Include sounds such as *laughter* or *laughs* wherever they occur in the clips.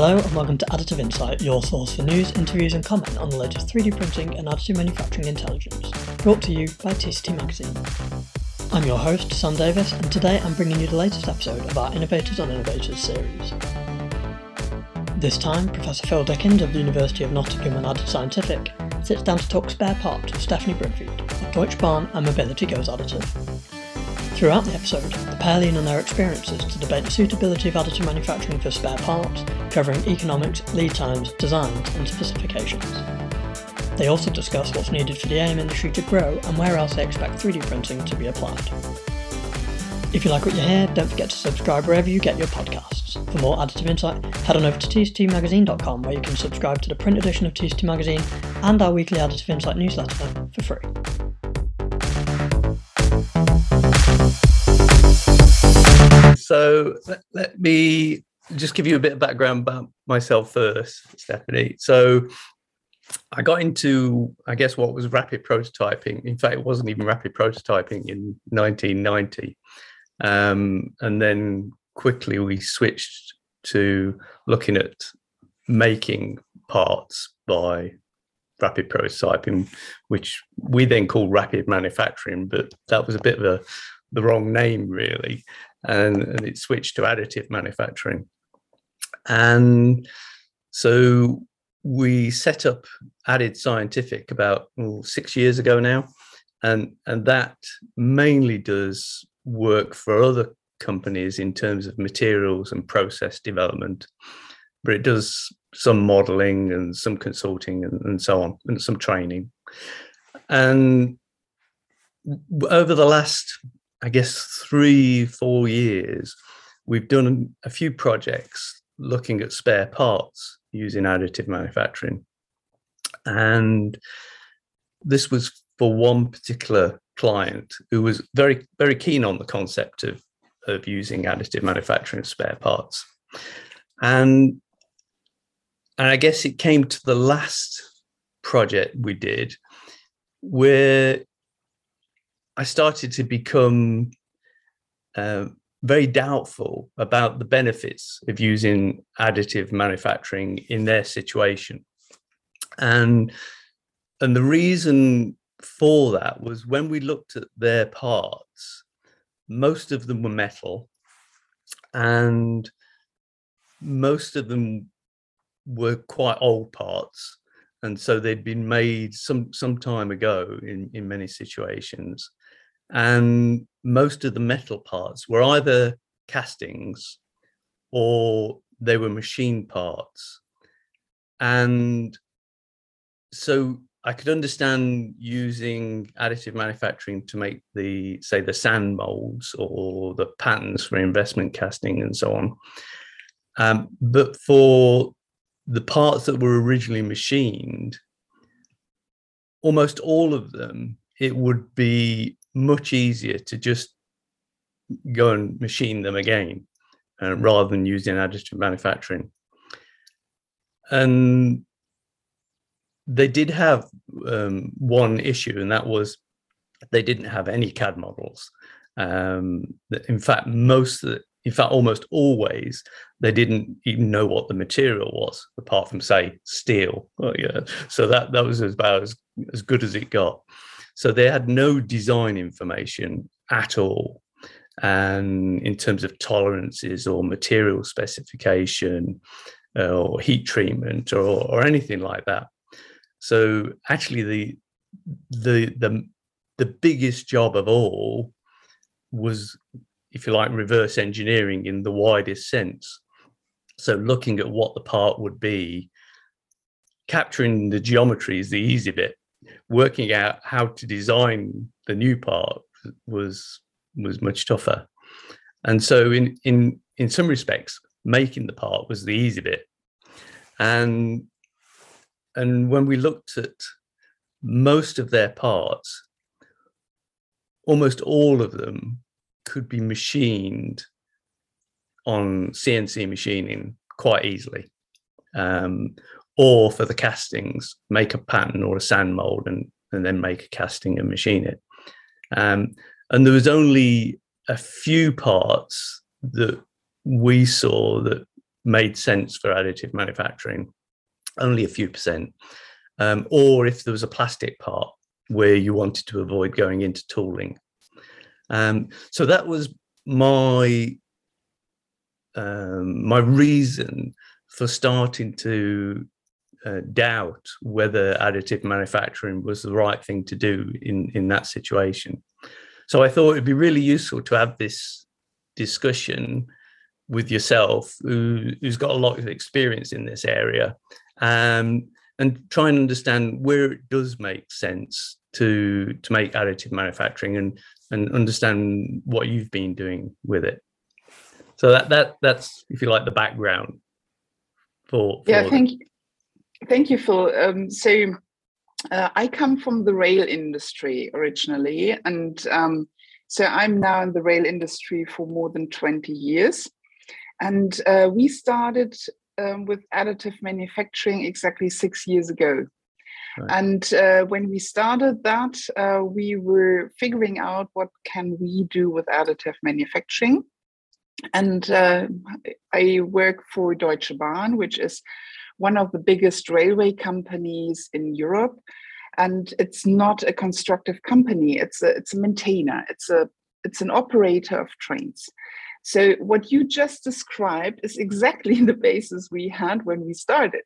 Hello and welcome to Additive Insight, your source for news, interviews, and comment on the latest 3D printing and additive manufacturing intelligence, brought to you by TCT Magazine. I'm your host, Sam Davis, and today I'm bringing you the latest episode of our Innovators on Innovators series. This time, Professor Phil Dickens of the University of Nottingham and Added Scientific sits down to talk spare parts with Stefanie Brickwede of Deutsche Bahn and Mobility Goes Additive. Throughout the episode, the pair lean on their experiences to debate the suitability of additive manufacturing for spare parts, covering economics, lead times, designs, and specifications. They also discuss what's needed for the AM industry to grow and where else they expect 3D printing to be applied. If you like what you hear, don't forget to subscribe wherever you get your podcasts. For more additive insight, head on over to tctmagazine.com where you can subscribe to the print edition of TCT Magazine and our weekly Additive Insight newsletter for free. So let, let me just give you a bit of background about myself first, Stefanie. So I got into, I guess, what was rapid prototyping. In fact, it wasn't even rapid prototyping in 1990. Um, and then quickly we switched to looking at making parts by rapid prototyping, which we then called rapid manufacturing, but that was a bit of a, the wrong name, really and, and it switched to additive manufacturing. And so we set up Added Scientific about six years ago now, and and that mainly does work for other companies in terms of materials and process development, but it does some modeling and some consulting and, and so on, and some training. And over the last I guess, three, four years, we've done a few projects looking at spare parts using additive manufacturing. And this was for one particular client who was very, very keen on the concept of, of using additive manufacturing of spare parts. And, and I guess it came to the last project we did where I started to become uh, very doubtful about the benefits of using additive manufacturing in their situation. And, and the reason for that was when we looked at their parts, most of them were metal and most of them were quite old parts and so they'd been made some some time ago in in many situations and most of the metal parts were either castings or they were machine parts. And so i could understand using additive manufacturing to make the say the sand molds or the patterns for investment casting and so on. Um, but for the parts that were originally machined almost all of them it would be much easier to just go and machine them again uh, rather than using additive manufacturing. And they did have um, one issue, and that was they didn't have any CAD models. Um, in fact, most, the, in fact, almost always, they didn't even know what the material was, apart from say steel. Oh, yeah, so that that was about as as good as it got. So they had no design information at all. And in terms of tolerances or material specification uh, or heat treatment or, or anything like that. So actually the the the the biggest job of all was, if you like, reverse engineering in the widest sense. So looking at what the part would be, capturing the geometry is the easy bit working out how to design the new part was was much tougher. And so in in in some respects, making the part was the easy bit. And and when we looked at most of their parts, almost all of them could be machined on CNC machining quite easily. Um, or for the castings, make a pattern or a sand mold and, and then make a casting and machine it. Um, and there was only a few parts that we saw that made sense for additive manufacturing, only a few percent, um, or if there was a plastic part where you wanted to avoid going into tooling. Um, so that was my um, my reason for starting to uh, doubt whether additive manufacturing was the right thing to do in in that situation. So I thought it'd be really useful to have this discussion with yourself, who, has got a lot of experience in this area, um, and try and understand where it does make sense to to make additive manufacturing and and understand what you've been doing with it. So that that that's if you like the background for, for yeah. Thank you, thank you, Phil. Um, so uh, I come from the rail industry originally, and um, so I'm now in the rail industry for more than 20 years. And uh, we started um, with additive manufacturing exactly six years ago. Right. And uh, when we started that, uh, we were figuring out what can we do with additive manufacturing. And uh, I work for Deutsche Bahn, which is one of the biggest railway companies in Europe. And it's not a constructive company; it's a it's a maintainer. It's a it's an operator of trains. So what you just described is exactly *laughs* the basis we had when we started.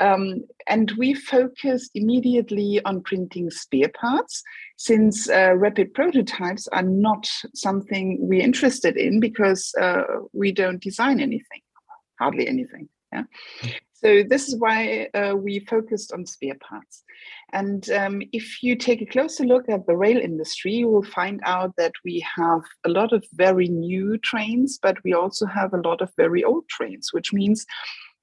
Um, and we focused immediately on printing spare parts since uh, rapid prototypes are not something we're interested in because uh, we don't design anything, hardly anything. Yeah. So this is why uh, we focused on spare parts. And um, if you take a closer look at the rail industry, you will find out that we have a lot of very new trains, but we also have a lot of very old trains, which means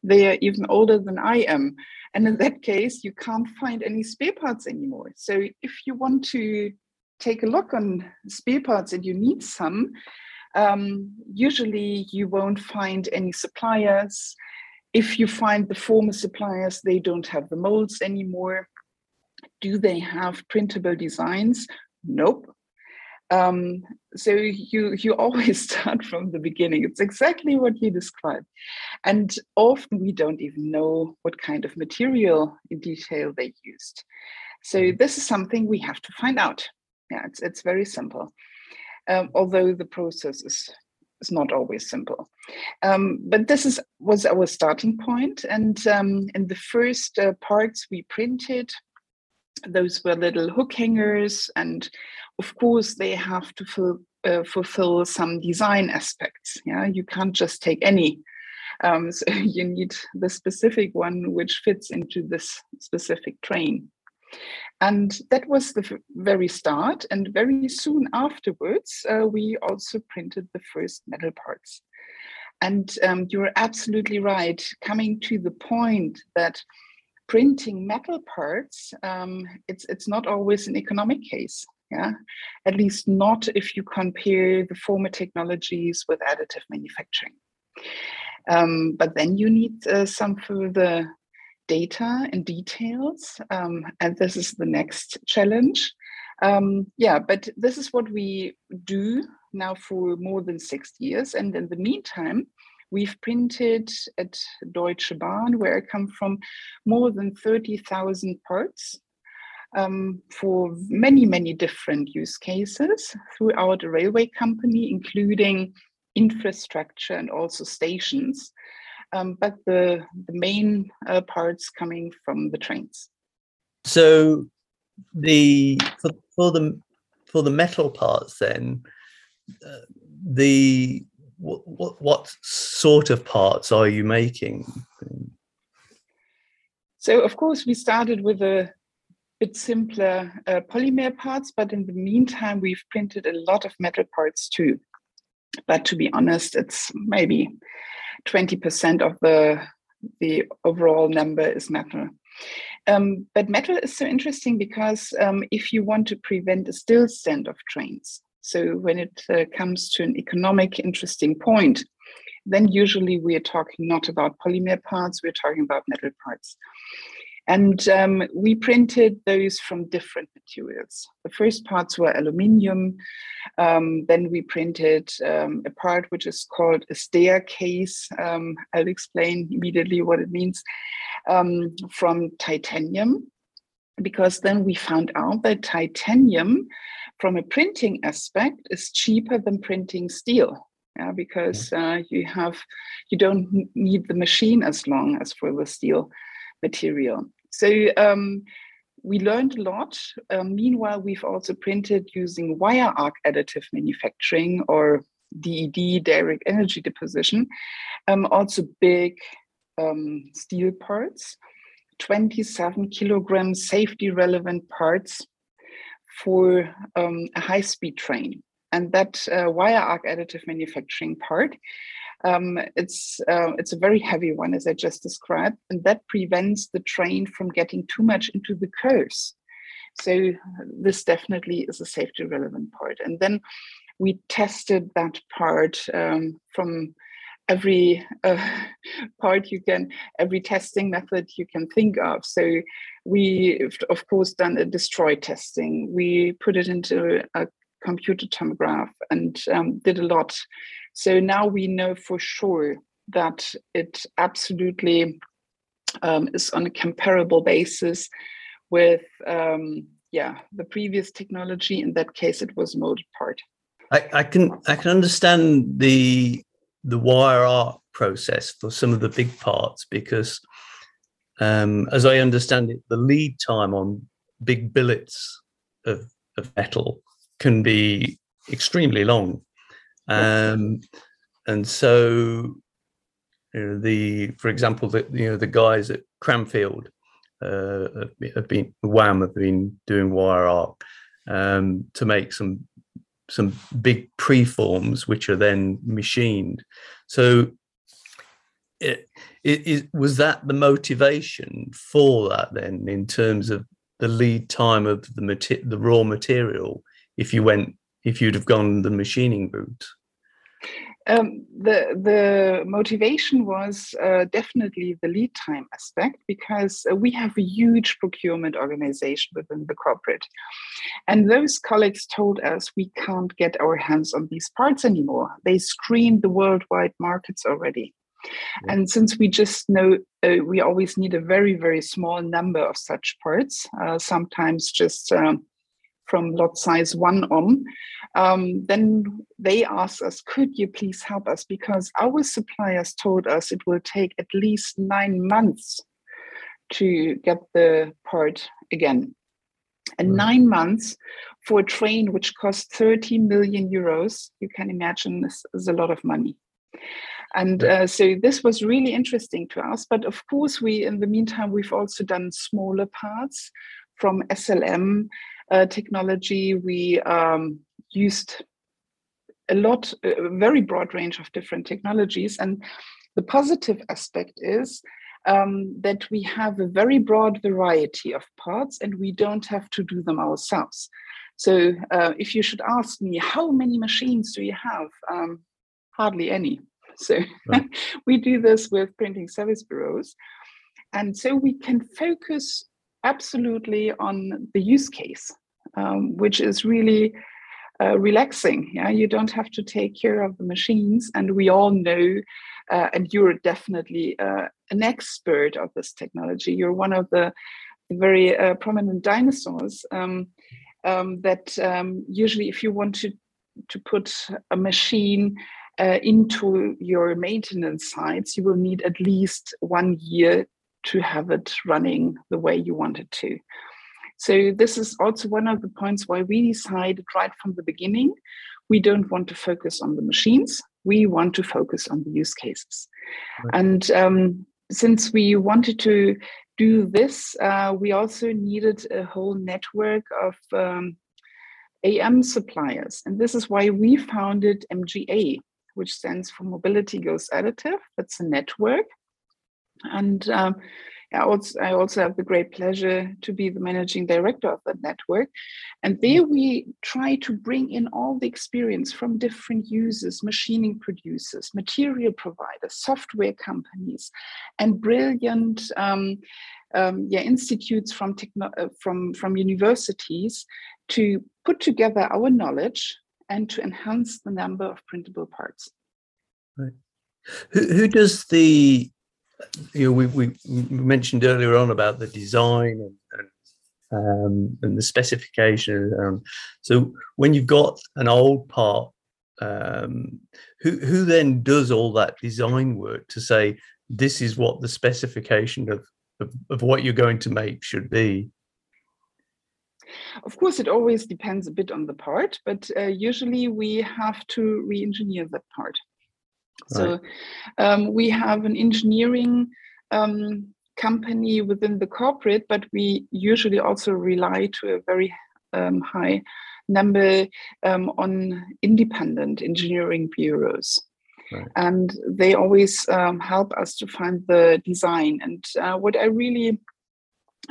they are even older than I am. And in that case, you can't find any spare parts anymore. So if you want to take a look on spare parts and you need some, um, usually you won't find any suppliers. If you find the former suppliers, they don't have the molds anymore do they have printable designs? Nope. Um, so you you always *laughs* start from the beginning. It's exactly what you described, and often we don't even know what kind of material in detail they used. So mm-hmm. this is something we have to find out. Yeah, it's it's very simple, um, although the process is is not always simple. Um, but this is was our starting point, and um, in the first uh, parts we printed those were little hook hangers and of course they have to fill, uh, fulfill some design aspects yeah you can't just take any um, *laughs* so you need the specific one which fits into this specific train and that was the very start and very soon afterwards uh, we also printed the first metal parts and um, you're absolutely right coming to the point that printing metal parts, um, it's it's not always an economic case. Yeah, at least not if you compare the former technologies with additive manufacturing. Um, but then you need uh, some further data and details, um, and this is the next challenge. Um, yeah, but this is what we do now for more than six years, and in the meantime, We've printed at Deutsche Bahn, where I come from, more than 30,000 parts um, for many, many different use cases throughout a railway company, including infrastructure and also stations. Um, but the, the main uh, parts coming from the trains. So the for, for the for the metal parts, then uh, the what, what, what sort of parts are you making? So, of course, we started with a bit simpler uh, polymer parts, but in the meantime, we've printed a lot of metal parts too. But to be honest, it's maybe 20% of the, the overall number is metal. Um, but metal is so interesting because um, if you want to prevent a still stand of trains, so when it uh, comes to an economic interesting point, then usually we are talking not about polymer parts, we're talking about metal parts. And um, we printed those from different materials. The first parts were aluminium. Um, then we printed um, a part which is called a staircase. Um, I'll explain immediately what it means um, from titanium, because then we found out that titanium, from a printing aspect, is cheaper than printing steel. Yeah, because uh, you have you don't need the machine as long as for the steel material. So um, we learned a lot. Um, meanwhile, we've also printed using wire arc additive manufacturing or DED, direct energy deposition, um, also big um, steel parts, 27 kilogram safety relevant parts for um, a high speed train. And that uh, wire arc additive manufacturing part um, it's uh, it's a very heavy one, as I just described, and that prevents the train from getting too much into the curves. So this definitely is a safety relevant part. And then we tested that part um, from every uh, *laughs* part you can, every testing method you can think of. So we, of course, done a destroy testing. We put it into a computer tomograph and um, did a lot so now we know for sure that it absolutely um, is on a comparable basis with um, yeah the previous technology. In that case, it was molded part. I, I can I can understand the the wire arc process for some of the big parts because um, as I understand it, the lead time on big billets of, of metal can be extremely long. Um, and so you know, the, for example, the you know the guys at Cranfield uh, have been WAAM have been doing wire arc um, to make some some big preforms which are then machined. So it, it, it, was that the motivation for that then in terms of the lead time of the mater- the raw material if you went if you'd have gone the machining route? Um, the the motivation was uh, definitely the lead time aspect because uh, we have a huge procurement organization within the corporate, and those colleagues told us we can't get our hands on these parts anymore. They screened the worldwide markets already, yeah. and since we just know uh, we always need a very very small number of such parts, uh, sometimes just um, from lot size one on, um, then they asked us, could you please help us? Because our suppliers told us it will take at least nine months to get the part again. And right. nine months for a train which costs 30 million euros, you can imagine this is a lot of money. And uh, so this was really interesting to us. But of course, we, in the meantime, we've also done smaller parts from SLM uh, technology. We um, used a lot, a very broad range of different technologies. And the positive aspect is um, that we have a very broad variety of parts and we don't have to do them ourselves. So uh, if you should ask me, how many machines do you have? Um, hardly any. So right. *laughs* we do this with printing service bureaus. And so we can focus absolutely on the use case, um, which is really uh, relaxing. Yeah, you don't have to take care of the machines, and we all know. Uh, and you're definitely uh, an expert of this technology. You're one of the very uh, prominent dinosaurs um, um, that um, usually, if you want to to put a machine uh, into your maintenance sites, you will need at least one year to have it running the way you want it to. So this is also one of the points why we decided right from the beginning, we don't want to focus on the machines. We want to focus on the use cases. Right. And um, since we wanted to do this, uh, we also needed a whole network of um, AM suppliers. And this is why we founded MGA, which stands for Mobility Goes Additive. That's a network and um, I also, I also have the great pleasure to be the managing director of the network. And there we try to bring in all the experience from different users, machining producers, material providers, software companies, and brilliant um, um, yeah, institutes from, techno- uh, from, from universities to put together our knowledge and to enhance the number of printable parts. Right. Who, who does the, you know, we, we mentioned earlier on about the design and, and um, and the specification. Um, so when you've got an old part, um, who who then does all that design work to say this is what the specification of, of, of what you're going to make should be? Of course, it always depends a bit on the part, but uh, usually we have to re-engineer that part. Right. So um, we have an engineering um, company within the corporate, but we usually also rely to a very um, high number um, on independent engineering bureaus. Right. And they always um, help us to find the design. And uh, what I really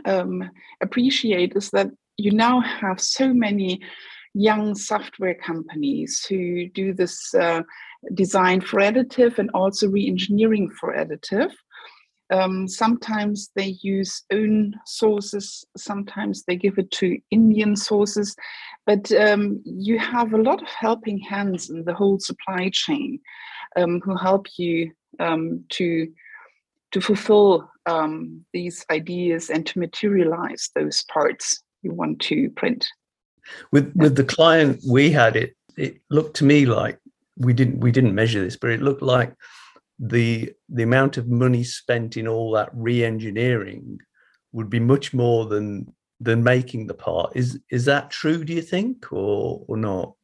um, appreciate is that you now have so many young software companies who do this uh, design for additive and also re-engineering for additive um, sometimes they use own sources, sometimes they give it to Indian sources, but um, you have a lot of helping hands in the whole supply chain um, who help you um, to to fulfill um, these ideas and to materialize those parts you want to print. With with the client we had, it it looked to me like we didn't we didn't measure this, but it looked like the the amount of money spent in all that re-engineering would be much more than than making the part. Is is that true do you think or or not?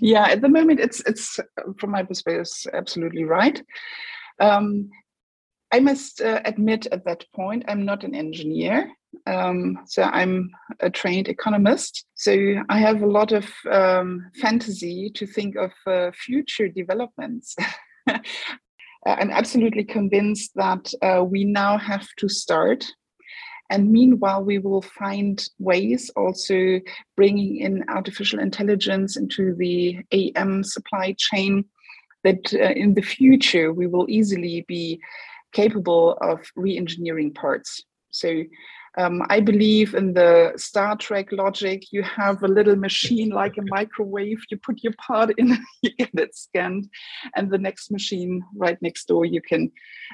Yeah at the moment it's it's from my perspective it's absolutely right. Um, i must uh, admit at that point i'm not an engineer um, so i'm a trained economist so i have a lot of um, fantasy to think of uh, future developments *laughs* Uh, I'm absolutely convinced that uh, we now have to start. And meanwhile, we will find ways also bringing in artificial intelligence into the AM supply chain that uh, in the future we will easily be capable of re engineering parts. So um, I believe in the Star Trek logic. You have a little machine *laughs* like a microwave. You put your part in, *laughs* you get it scanned, and the next machine right next door, you can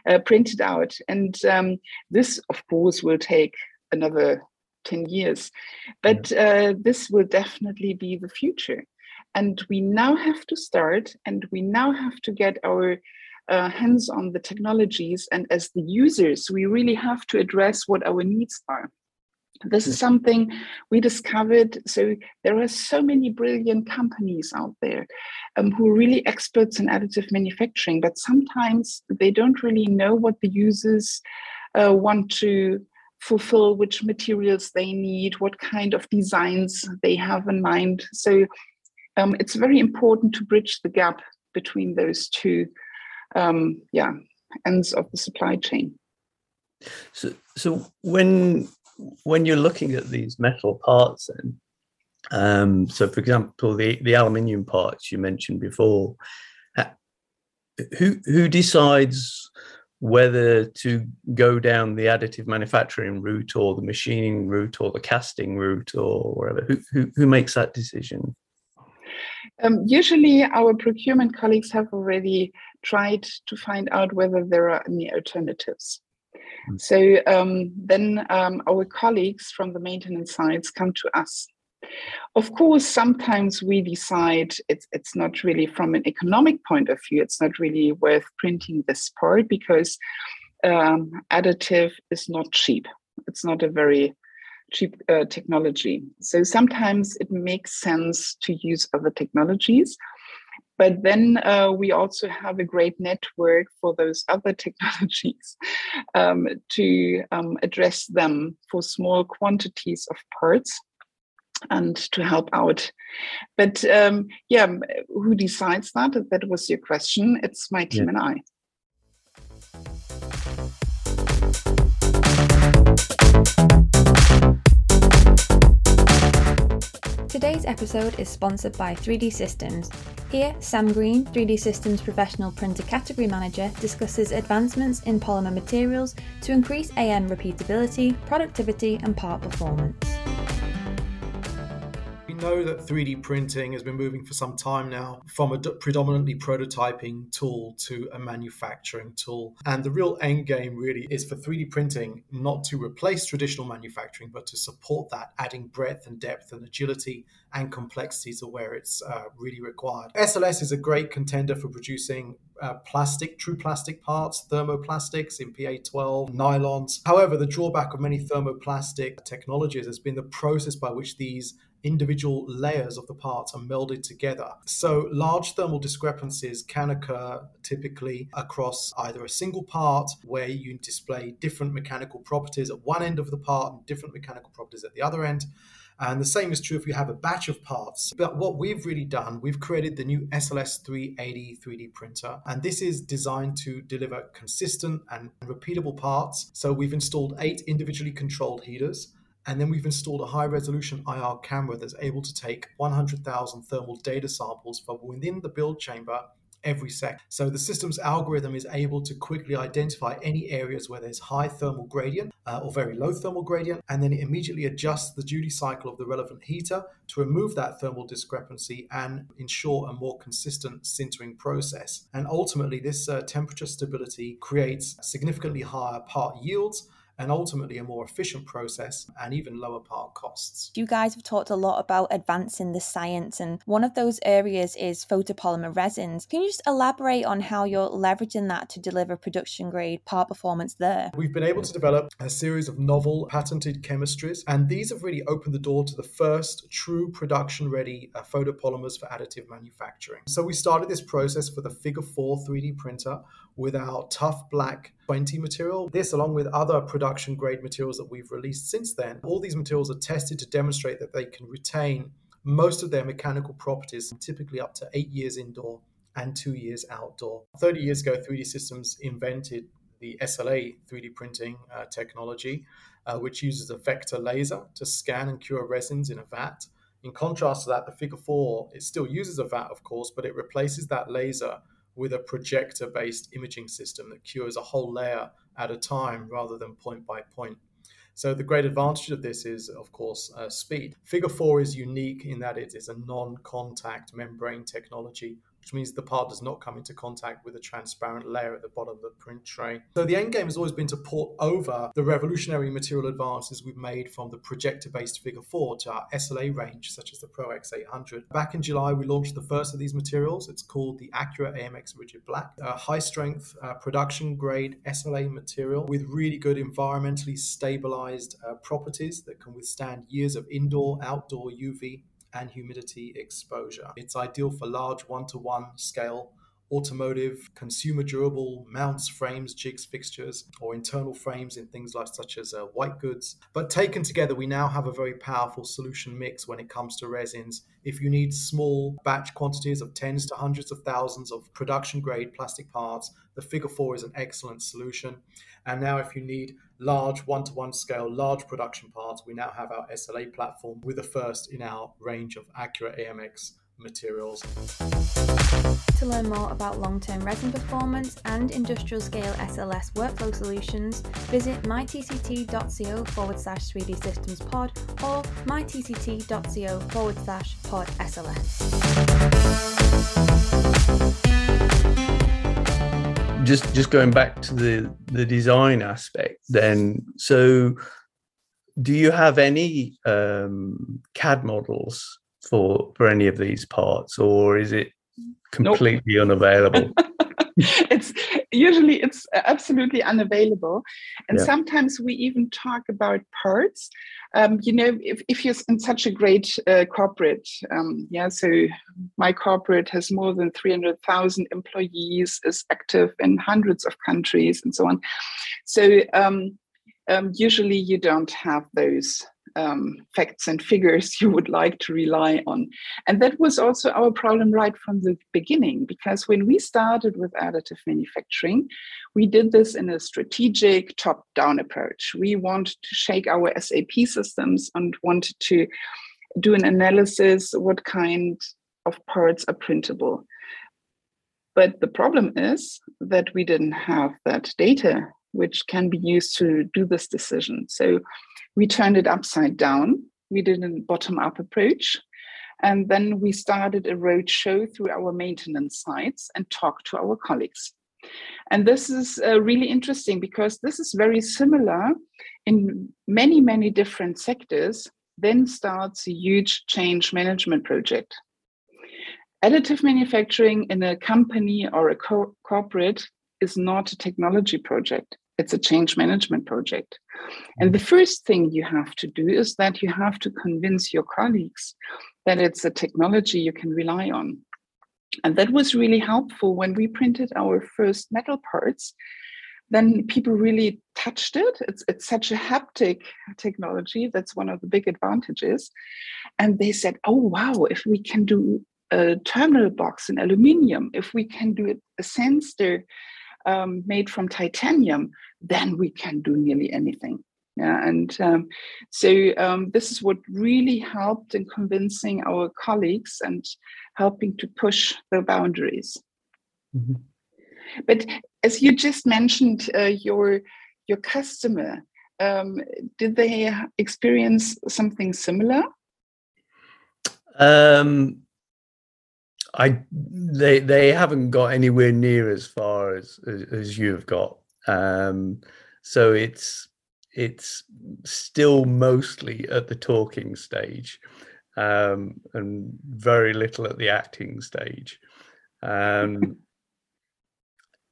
uh, print it out. And um, this, of course, will take another 10 years. But uh, this will definitely be the future. And we now have to start, and we now have to get our uh, hands on the technologies. And as the users, we really have to address what our needs are. This is something we discovered. So there are so many brilliant companies out there um, who are really experts in additive manufacturing, but sometimes they don't really know what the users uh, want to fulfill, which materials they need, what kind of designs they have in mind. So um, it's very important to bridge the gap between those two um, yeah ends of the supply chain. So, so when when you're looking at these metal parts, then, um, so for example, the the aluminium parts you mentioned before, who who decides whether to go down the additive manufacturing route or the machining route or the casting route or whatever? Who who, who makes that decision? Um, usually, our procurement colleagues have already tried to find out whether there are any alternatives. Mm. So um, then um, our colleagues from the maintenance sites come to us. Of course, sometimes we decide it's it's not really from an economic point of view. It's not really worth printing this part because um, additive is not cheap. It's not a very cheap uh, technology. So sometimes it makes sense to use other technologies. But then uh, we also have a great network for those other *laughs* technologies um, to um, address them for small quantities of parts and to help out. But um, yeah, who decides that? That was your question. It's my team yeah. and I. Today's episode is sponsored by 3D Systems. Here, Sam Green, 3D Systems Professional Printer Category Manager, discusses advancements in polymer materials to increase AM repeatability, productivity, and part performance know that 3D printing has been moving for some time now from a predominantly prototyping tool to a manufacturing tool. And the real end game really is for 3D printing not to replace traditional manufacturing, but to support that, adding breadth and depth and agility and complexity to where it's uh, really required. SLS is a great contender for producing uh, plastic, true plastic parts, thermoplastics in PA12, nylons. However, the drawback of many thermoplastic technologies has been the process by which these individual layers of the parts are melded together. So large thermal discrepancies can occur typically across either a single part where you display different mechanical properties at one end of the part and different mechanical properties at the other end. And the same is true if you have a batch of parts. But what we've really done, we've created the new SLS 380 3D printer. And this is designed to deliver consistent and repeatable parts. So we've installed eight individually controlled heaters. And then we've installed a high resolution IR camera that's able to take 100,000 thermal data samples from within the build chamber every second. So the system's algorithm is able to quickly identify any areas where there's high thermal gradient uh, or very low thermal gradient, and then it immediately adjusts the duty cycle of the relevant heater to remove that thermal discrepancy and ensure a more consistent sintering process. And ultimately, this uh, temperature stability creates significantly higher part yields and ultimately a more efficient process and even lower part costs. You guys have talked a lot about advancing the science, and one of those areas is photopolymer resins. Can you just elaborate on how you're leveraging that to deliver production grade part performance there? We've been able to develop a series of novel patented chemistries, and these have really opened the door to the first true production ready uh, photopolymers for additive manufacturing. So we started this process for the Figure 4 3D printer with our tough black 20 material. This, along with other production grade materials that we've released since then, all these materials are tested to demonstrate that they can retain most of their mechanical properties, typically up to eight years indoor and two years outdoor. 30 years ago, 3D Systems invented the SLA 3D printing uh, technology, uh, which uses a vector laser to scan and cure resins in a vat. In contrast to that, the Figure 4, it still uses a vat, of course, but it replaces that laser with a projector based imaging system that cures a whole layer at a time rather than point by point. So, the great advantage of this is, of course, uh, speed. Figure 4 is unique in that it is a non contact membrane technology which means the part does not come into contact with a transparent layer at the bottom of the print tray. So the end game has always been to port over the revolutionary material advances we've made from the projector-based Figure 4 to our SLA range, such as the Pro X800. Back in July, we launched the first of these materials. It's called the Accura AMX Rigid Black, a high-strength uh, production-grade SLA material with really good environmentally stabilized uh, properties that can withstand years of indoor, outdoor UV and humidity exposure. It's ideal for large one to one scale automotive, consumer durable mounts, frames, jigs, fixtures, or internal frames in things like such as uh, white goods. But taken together, we now have a very powerful solution mix when it comes to resins. If you need small batch quantities of tens to hundreds of thousands of production grade plastic parts, the Figure 4 is an excellent solution. And now, if you need large one to one scale, large production parts, we now have our SLA platform with the first in our range of Accura AMX materials. To learn more about long term resin performance and industrial scale SLS workflow solutions, visit mytct.co forward slash 3D systems pod or mytct.co forward slash pod SLS. Just, just going back to the the design aspect, then. So, do you have any um, CAD models for for any of these parts, or is it completely nope. unavailable? *laughs* it's usually it's absolutely unavailable, and yeah. sometimes we even talk about parts. Um, you know, if, if you're in such a great uh, corporate, um, yeah, so my corporate has more than 300,000 employees, is active in hundreds of countries, and so on. So um, um usually you don't have those um, facts and figures *laughs* you would like to rely on. And that was also our problem right from the beginning, because when we started with additive manufacturing, we did this in a strategic top down approach. We wanted to shake our SAP systems and wanted to do an analysis what kind of parts are printable. But the problem is that we didn't have that data which can be used to do this decision. So we turned it upside down. We did a bottom up approach. And then we started a roadshow through our maintenance sites and talked to our colleagues. And this is uh, really interesting because this is very similar in many, many different sectors. Then starts a huge change management project. Additive manufacturing in a company or a co- corporate is not a technology project it's a change management project. And mm. the first thing you have to do is that you have to convince your colleagues that it's a technology you can rely on. And that was really helpful when we printed our first metal parts. Then people really touched it. It's, it's such a haptic technology. That's one of the big advantages. And they said, oh, wow, if we can do a terminal box in aluminium, if we can do a sensor um, made from titanium, then we can do nearly anything. Yeah, and um, so um, this is what really helped in convincing our colleagues and helping to push the boundaries. Mm-hmm. But as you just mentioned, uh, your your customer, um, did they experience something similar? Um, I they they haven't got anywhere near as far as as, as you've got. Um, so it's it's still mostly at the talking stage um, and very little at the acting stage. Um,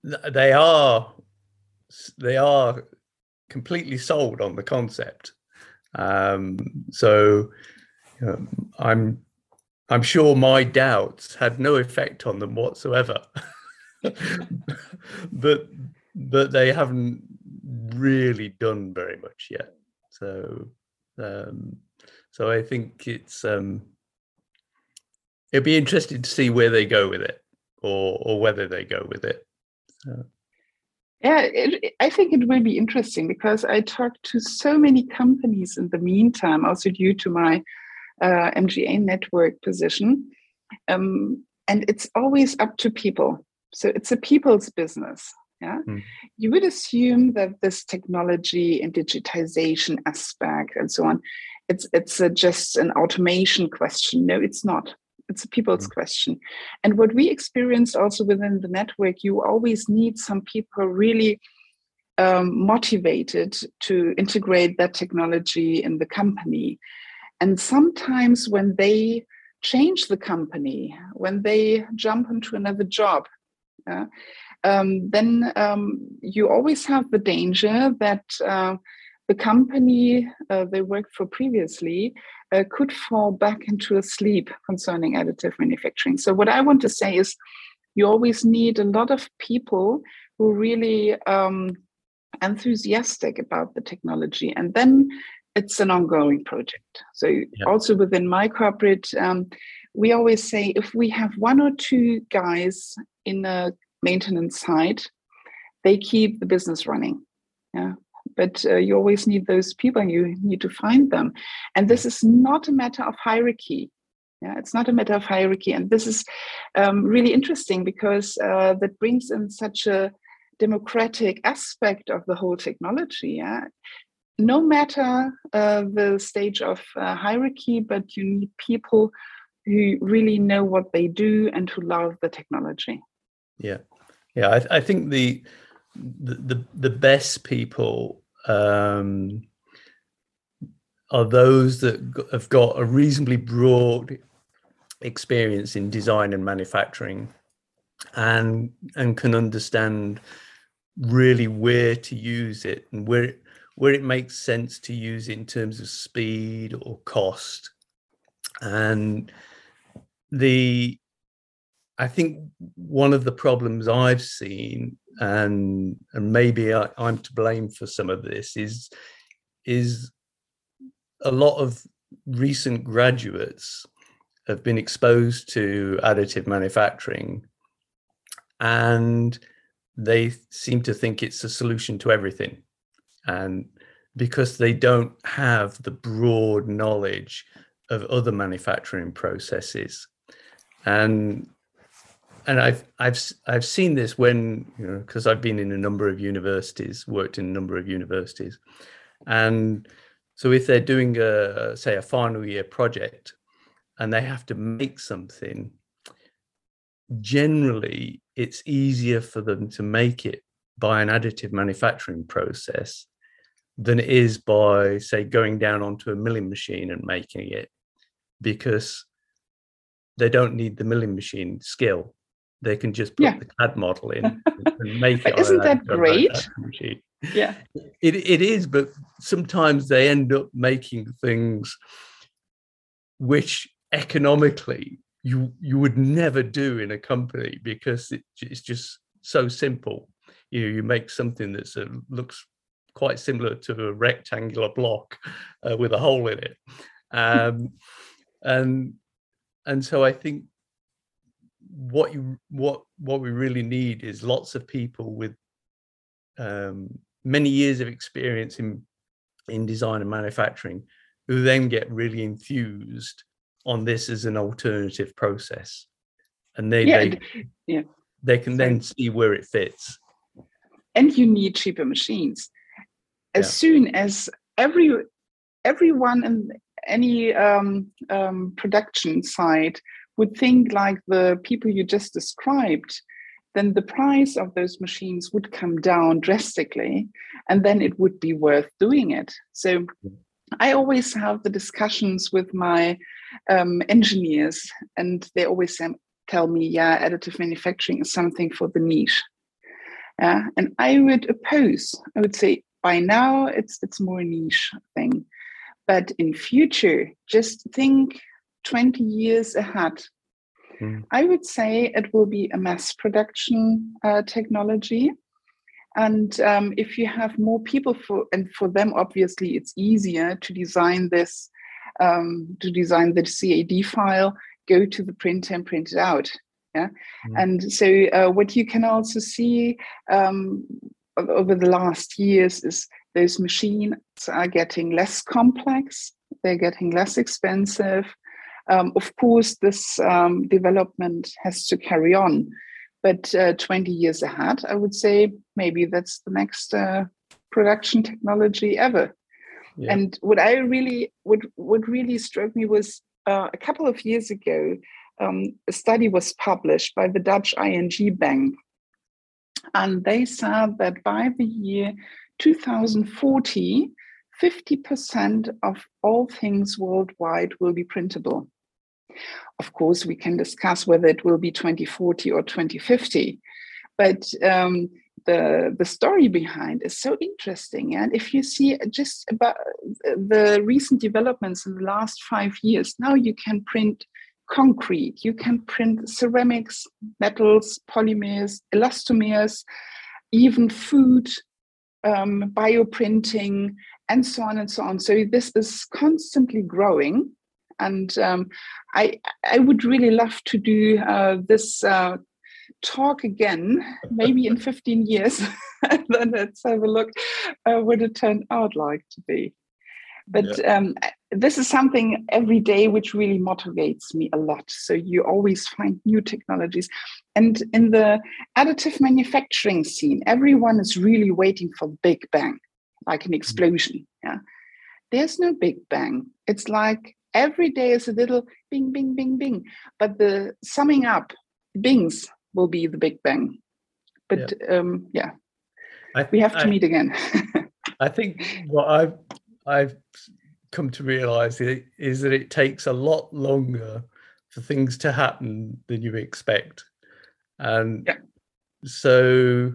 *laughs* they are they are completely sold on the concept. Um, so um, I'm I'm sure my doubts had no effect on them whatsoever. *laughs* but but they haven't really done very much yet. So um, so I think it's um, it'd be interesting to see where they go with it, or or whether they go with it. So. Yeah, it, I think it will be interesting because I talked to so many companies in the meantime, also due to my uh, MGA network position. Um, and it's always up to people. So it's a people's business. Yeah. Mm. You would assume that this technology and digitization aspect and so on, it's it's a, just an automation question. No, it's not. It's a people's mm. question. And what we experienced also within the network, you always need some people really um, motivated to integrate that technology in the company and sometimes when they change the company, when they jump into another job, um, then um, you always have the danger that uh, the company uh, they worked for previously uh, could fall back into a sleep concerning additive manufacturing. So, what I want to say is you always need a lot of people who really um, enthusiastic about the technology and then it's an ongoing project. So yeah. also within my corporate, um, we always say if we have one or two guys in a maintenance site, they keep the business running. Yeah. But uh, you always need those people and you need to find them. And this is not a matter of hierarchy. Yeah, it's not a matter of hierarchy. And this is um, really interesting because uh, that brings in such a democratic aspect of the whole technology. Yeah? No matter uh, the stage of uh, hierarchy, but you need people who really know what they do and who love the technology. Yeah, yeah. I, I think the, the the the best people um, are those that have got a reasonably broad experience in design and manufacturing, and and can understand really where to use it and where where it makes sense to use in terms of speed or cost. And the I think one of the problems I've seen, and and maybe I, I'm to blame for some of this, is is a lot of recent graduates have been exposed to additive manufacturing and they seem to think it's a solution to everything and because they don't have the broad knowledge of other manufacturing processes. And and I've I've I've seen this when you know because I've been in a number of universities, worked in a number of universities, and so if they're doing a say a final year project, and they have to make something, generally it's easier for them to make it by an additive manufacturing process than it is by say going down onto a milling machine and making it because they don't need the milling machine skill they can just put Yeah. the CAD model in *laughs* and make it. Isn't that great? Yeah. It it is, but sometimes they end up making things which economically you you would never do in a company because it, it's just so simple. You know, you make something that looks quite similar to a rectangular block uh, with a hole in it, um, and and so I think what you what what we really need is lots of people with um, many years of experience in in design and manufacturing who then get really enthused on this as an alternative process. And they Yeah, they, yeah. they can then see where it fits and you need cheaper machines. As Yeah. soon as every everyone in any um, um, production site would think like the people you just described then the price of those machines would come down drastically and then it would be worth doing it. So i always have the discussions with my um, engineers and they always say, tell me yeah additive manufacturing is something for the niche yeah, and I would oppose. I would say by now it's it's more niche thing, but in future, just think twenty years ahead. Mm. I would say it will be a mass production uh, technology, and um, if you have more people for and for them, obviously it's easier to design this, um, to design the CAD file, go to the printer and print it out. Yeah, Mm. and so uh, what you can also see um, over the last years is those machines are getting less complex, they're getting less expensive. Um, of course, this um, development has to carry on, but uh, 20 years ahead, I would say maybe that's the next uh, production technology ever. Yeah. And what I really, what what really struck me was uh, a couple of years ago, um, a study was published by the Dutch ING Bank, and they said that by the year 2040, 50% of all things worldwide will be printable. Of course, we can discuss whether it will be 2040 or 2050, but um, the the story behind is so interesting. And if you see just about the recent developments in the last five years, now you can print concrete, you can print ceramics, metals, polymers, elastomers, even food, um, bioprinting, and so on and so on. So this is constantly growing. And um, I, I would really love to do uh, this uh, talk again, maybe in 15 years. and *laughs* then let's have a look uh, what it turned out like to be. But um, this is something every day which really motivates me a lot. So you always find new technologies. And in the additive manufacturing scene, everyone is really waiting for the big bang, like an explosion. Yeah. There's no big bang. It's like every day is a little bing, bing, bing, bing. But the summing up, bings will be the big bang. But yeah, um, yeah. I, we have to I, meet again. *laughs* I think what I've I've come to realize is that it takes a lot longer for things to happen than you expect. And yeah. so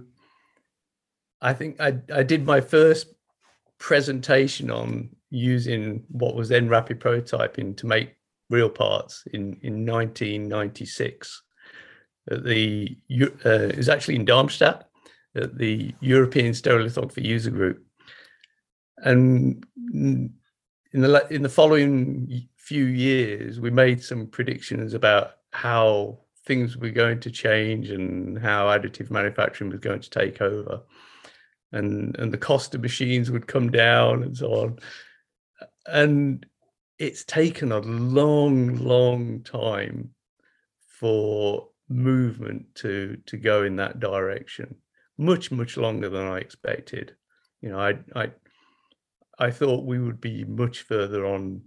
I think I, I did my first presentation on using what was then rapid prototyping to make real parts in, in 1996. At the uh, it was actually in Darmstadt at the European Stereolithography User Group, and in the in the following few years, we made some predictions about how things were going to change and how additive manufacturing was going to take over, and and the cost of machines would come down and so on, and it's taken a long, long time for movement to to go in that direction. Much much longer than i expected. You know i i i thought we would be much further on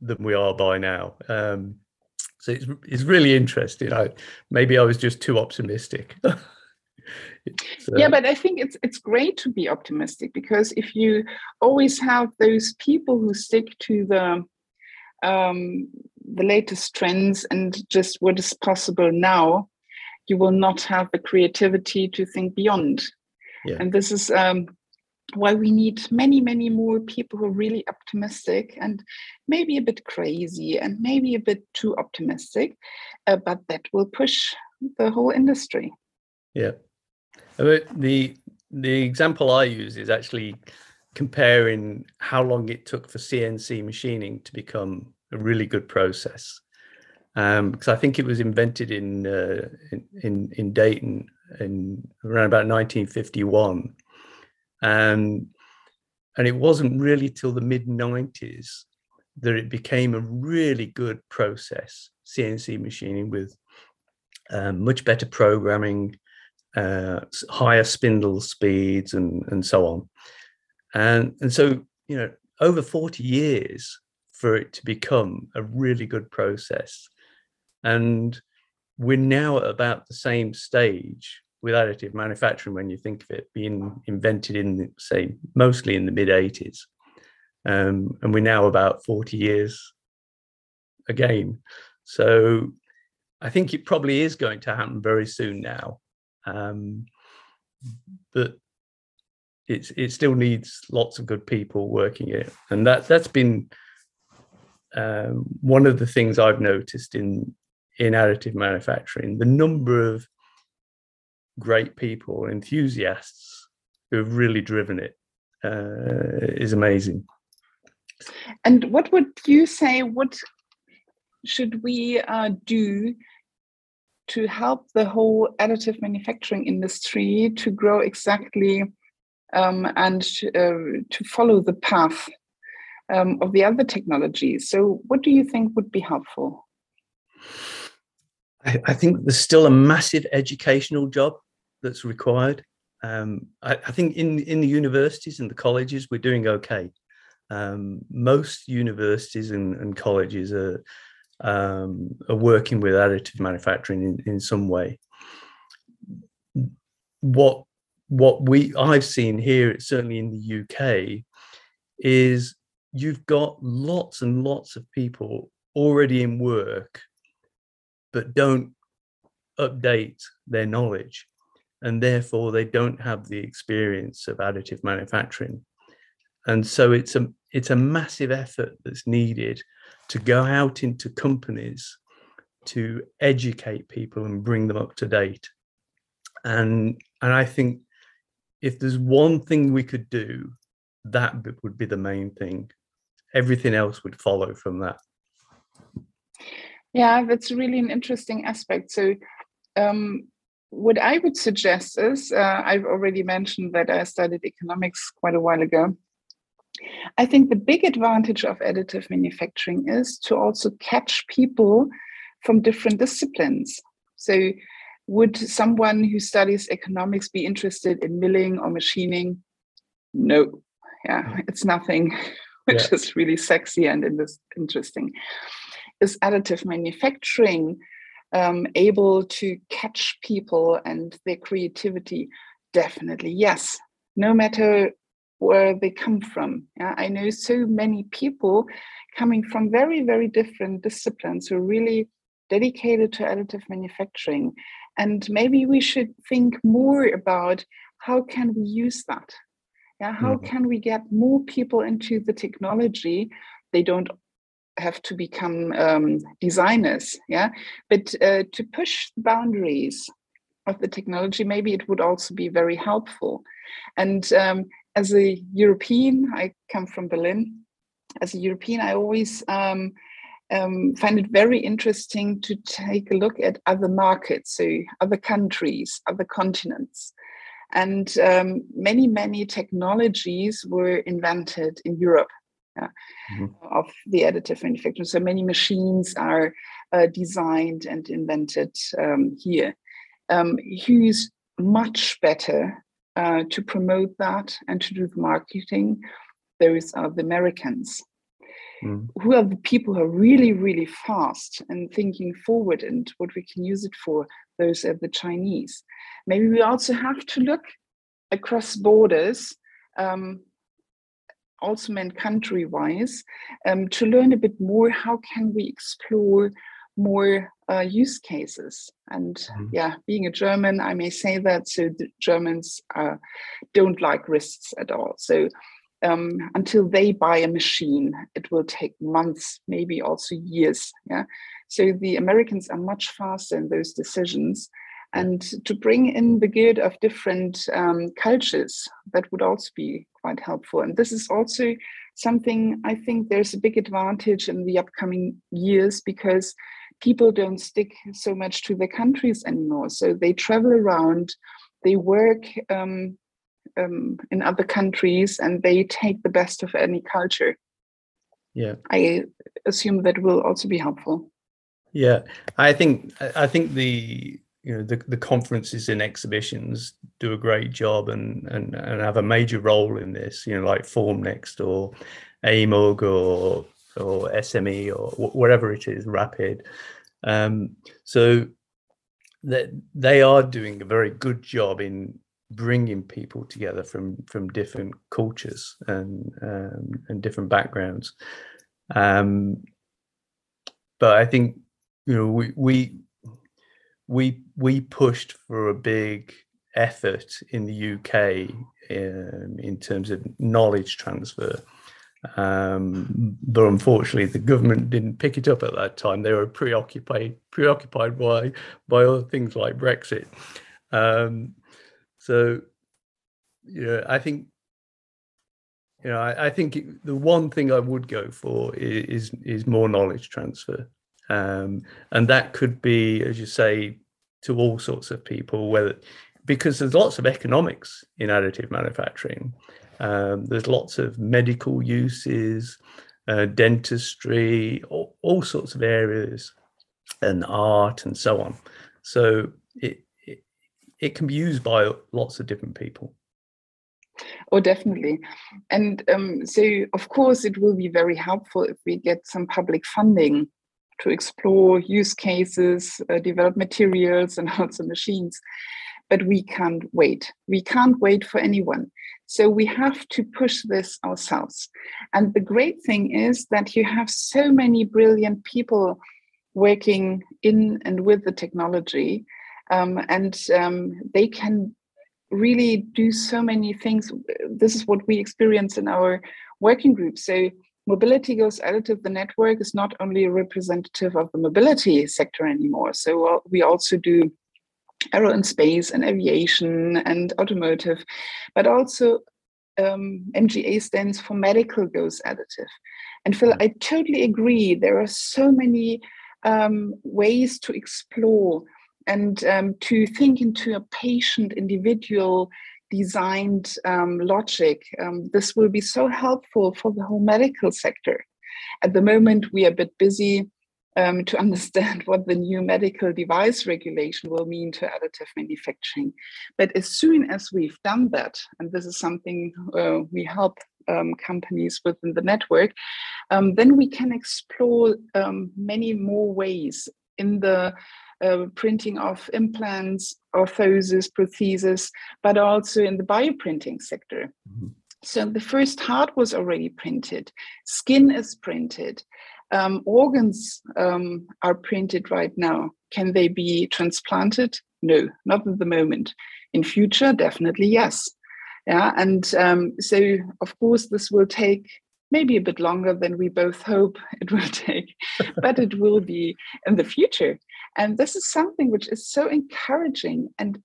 than we are by now um so it's, it's really interesting i maybe i was just too optimistic *laughs* yeah but i think it's it's great to be optimistic because if you always have those people who stick to the um, the latest trends and just what is possible now, you will not have the creativity to think beyond. Yeah. And this is um, why we need many, many more people who are really optimistic and maybe a bit crazy and maybe a bit too optimistic, uh, but that will push the whole industry. Yeah. The the example I use is actually comparing how long it took for CNC machining to become a really good process because um, I think it was invented in, uh, in, in in Dayton in around about 1951, and and it wasn't really till the mid 90s that it became a really good process, CNC machining with um, much better programming, uh, higher spindle speeds, and and so on, and and so you know over 40 years for it to become a really good process. And we're now at about the same stage with additive manufacturing when you think of it being invented in, say, mostly in the mid 80s. Um, and we're now about 40 years again. So I think it probably is going to happen very soon now. Um, but it's it still needs lots of good people working it, and that that's been um, one of the things I've noticed in in additive manufacturing, the number of great people, enthusiasts who have really driven it uh, is amazing. And what would you say? What should we uh, do to help the whole additive manufacturing industry to grow exactly um, and uh, to follow the path um, of the other technologies. So, what do you think would be helpful? I, I think there's still a massive educational job that's required. Um, I, I, think in in the universities and the colleges we're doing okay. Um, most universities and, and colleges are um, are working with additive manufacturing in, in some way. What what we I've seen here, certainly in the UK, is you've got lots and lots of people already in work but don't update their knowledge and therefore they don't have the experience of additive manufacturing and so it's a it's a massive effort that's needed to go out into companies to educate people and bring them up to date and and i think if there's one thing we could do that would be the main thing everything else would follow from that. Yeah, that's really an interesting aspect. So, um, what I would suggest is uh, I've already mentioned that I studied economics quite a while ago. I think the big advantage of additive manufacturing is to also catch people from different disciplines. So, would someone who studies economics be interested in milling or machining? No, yeah, it's nothing *laughs* which yeah. is really sexy and interesting. Is additive manufacturing um, able to catch people and their creativity? Definitely, yes. No matter where they come from. Yeah, I know so many people coming from very, very different disciplines who are really dedicated to additive manufacturing. And maybe we should think more about how can we use that yeah how mm-hmm. can we get more people into the technology they don't have to become um, designers yeah? But uh, to push the boundaries of the technology maybe it would also be very helpful. And um, as a european i come from berlin. As a european i always um, um, find it very interesting to take a look at other markets so other countries other continents. And um, many, many technologies were invented in Europe. Yeah, mm-hmm. of the additive manufacturing. So many machines are uh, designed and invented um, here. Um, who's much better uh, to promote that and to do the marketing? Those are the Americans. Mm. Who are the people who are really, really fast and thinking forward and what we can use it for? Those are the Chinese. Maybe we also have to look across borders, um, also meant country wise, um, to learn a bit more how can we explore more uh, use cases. And mm. yeah, being a German, I may say that. So the Germans uh, don't like risks at all. So um, until they buy a machine, it will take months, maybe also years. Yeah. So the Americans are much faster in those decisions. And to bring in the good of different um, cultures, that would also be quite helpful. And this is also something I think there's a big advantage in the upcoming years because people don't stick so much to their countries anymore. So they travel around, they work um, um, in other countries, and they take the best of any culture. Yeah, I assume that will also be helpful. Yeah, I think I think the you know the, the conferences and exhibitions do a great job and, and and have a major role in this. You know, like Formnext or AMUG or or SME or whatever it is, Rapid. Um, so that they are doing a very good job in bringing people together from from different cultures and um, and different backgrounds. Um, but I think you know we we we we pushed for a big effort in the UK um, in terms of knowledge transfer. Um, but unfortunately, the government didn't pick it up at that time. They were preoccupied preoccupied by by other things like Brexit. Um, so, you know, I think, you know, I, I think the one thing I would go for is is more knowledge transfer, um, and that could be, as you say, to all sorts of people. Whether because there's lots of economics in additive manufacturing. Um, there's lots of medical uses, uh, dentistry, all, all, sorts of areas, and art and so on. So it, it, it can be used by lots of different people. Oh, definitely. And um, so, of course, it will be very helpful if we get some public funding to explore use cases, uh, develop materials, and *laughs* also machines. But we can't wait. We can't wait for anyone. So we have to push this ourselves. And the great thing is that you have so many brilliant people working in and with the technology, um, and um, they can really do so many things. This is what we experience in our working group. So mobility goes additive the network is not only representative of the mobility sector anymore so uh, we also do aero and space and aviation and automotive, but also um, MGA stands for medical goes additive. And Phil, I totally agree. There are so many um, ways to explore and um, to think into a patient individual designed um, logic. Um, this will be so helpful for the whole medical sector. At the moment, we are a bit busy um, to *laughs* understand what the new medical device regulation will mean to additive manufacturing. But as soon as we've done that, and this is something uh, we help um, companies within the network, um, then we can explore um, many more ways in the uh, printing of implants, orthoses, prostheses, but also in the bioprinting sector. Mm-hmm. So the first heart was already printed, skin is printed, um, organs um, are printed right now. Can they be transplanted? No, not at the moment. In future, definitely yes. Yeah, and um, so of course this will take maybe a bit longer than we both hope it *laughs* will take, but it will be in the future. And this is something which is so encouraging. And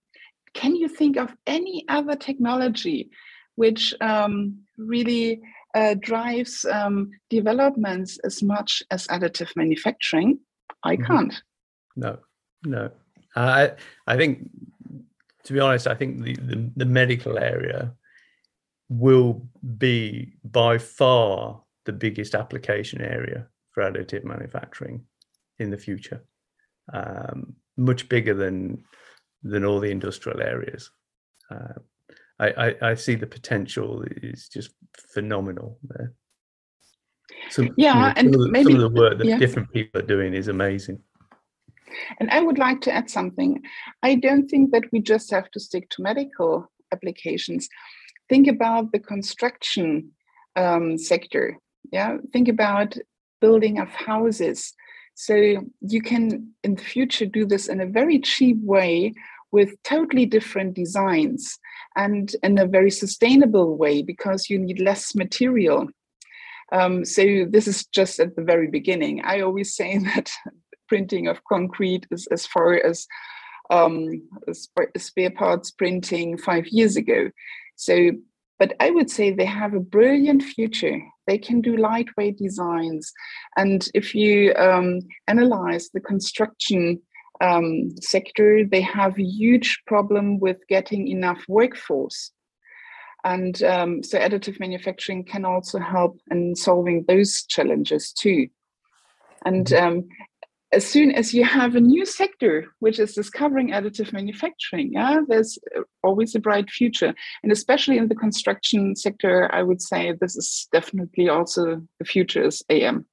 can you think of any other technology which um, really uh, drives um, developments as much as additive manufacturing, I mm-hmm. can't. No, no. I I think, to be honest, I think the, the, the medical area will be by far the biggest application area for additive manufacturing in the future, um, much bigger than than all the industrial areas. Uh, I, I, I, see the potential is just phenomenal there. Some, yeah, you know, and some of, the, maybe, some of the work that yeah. different people are doing is amazing. And I would like to add something. I don't think that we just have to stick to medical applications. Think about the construction um, sector. Yeah, think about building of houses. So you can in the future do this in a very cheap way with totally different designs and in a very sustainable way because you need less material. Um, so this is just at the very beginning. I always say *laughs* that printing of concrete is as far as um, spare parts printing five years ago. So, but I would say they have a brilliant future. They can do lightweight designs. And if you um, analyze the construction um, sector, they have a huge problem with getting enough workforce. And um, so additive manufacturing can also help in solving those challenges too. And mm-hmm. um, as soon as you have a new sector which is discovering additive manufacturing, yeah, there's always a bright future. And especially in the construction sector, I would say this is definitely also the future is AM.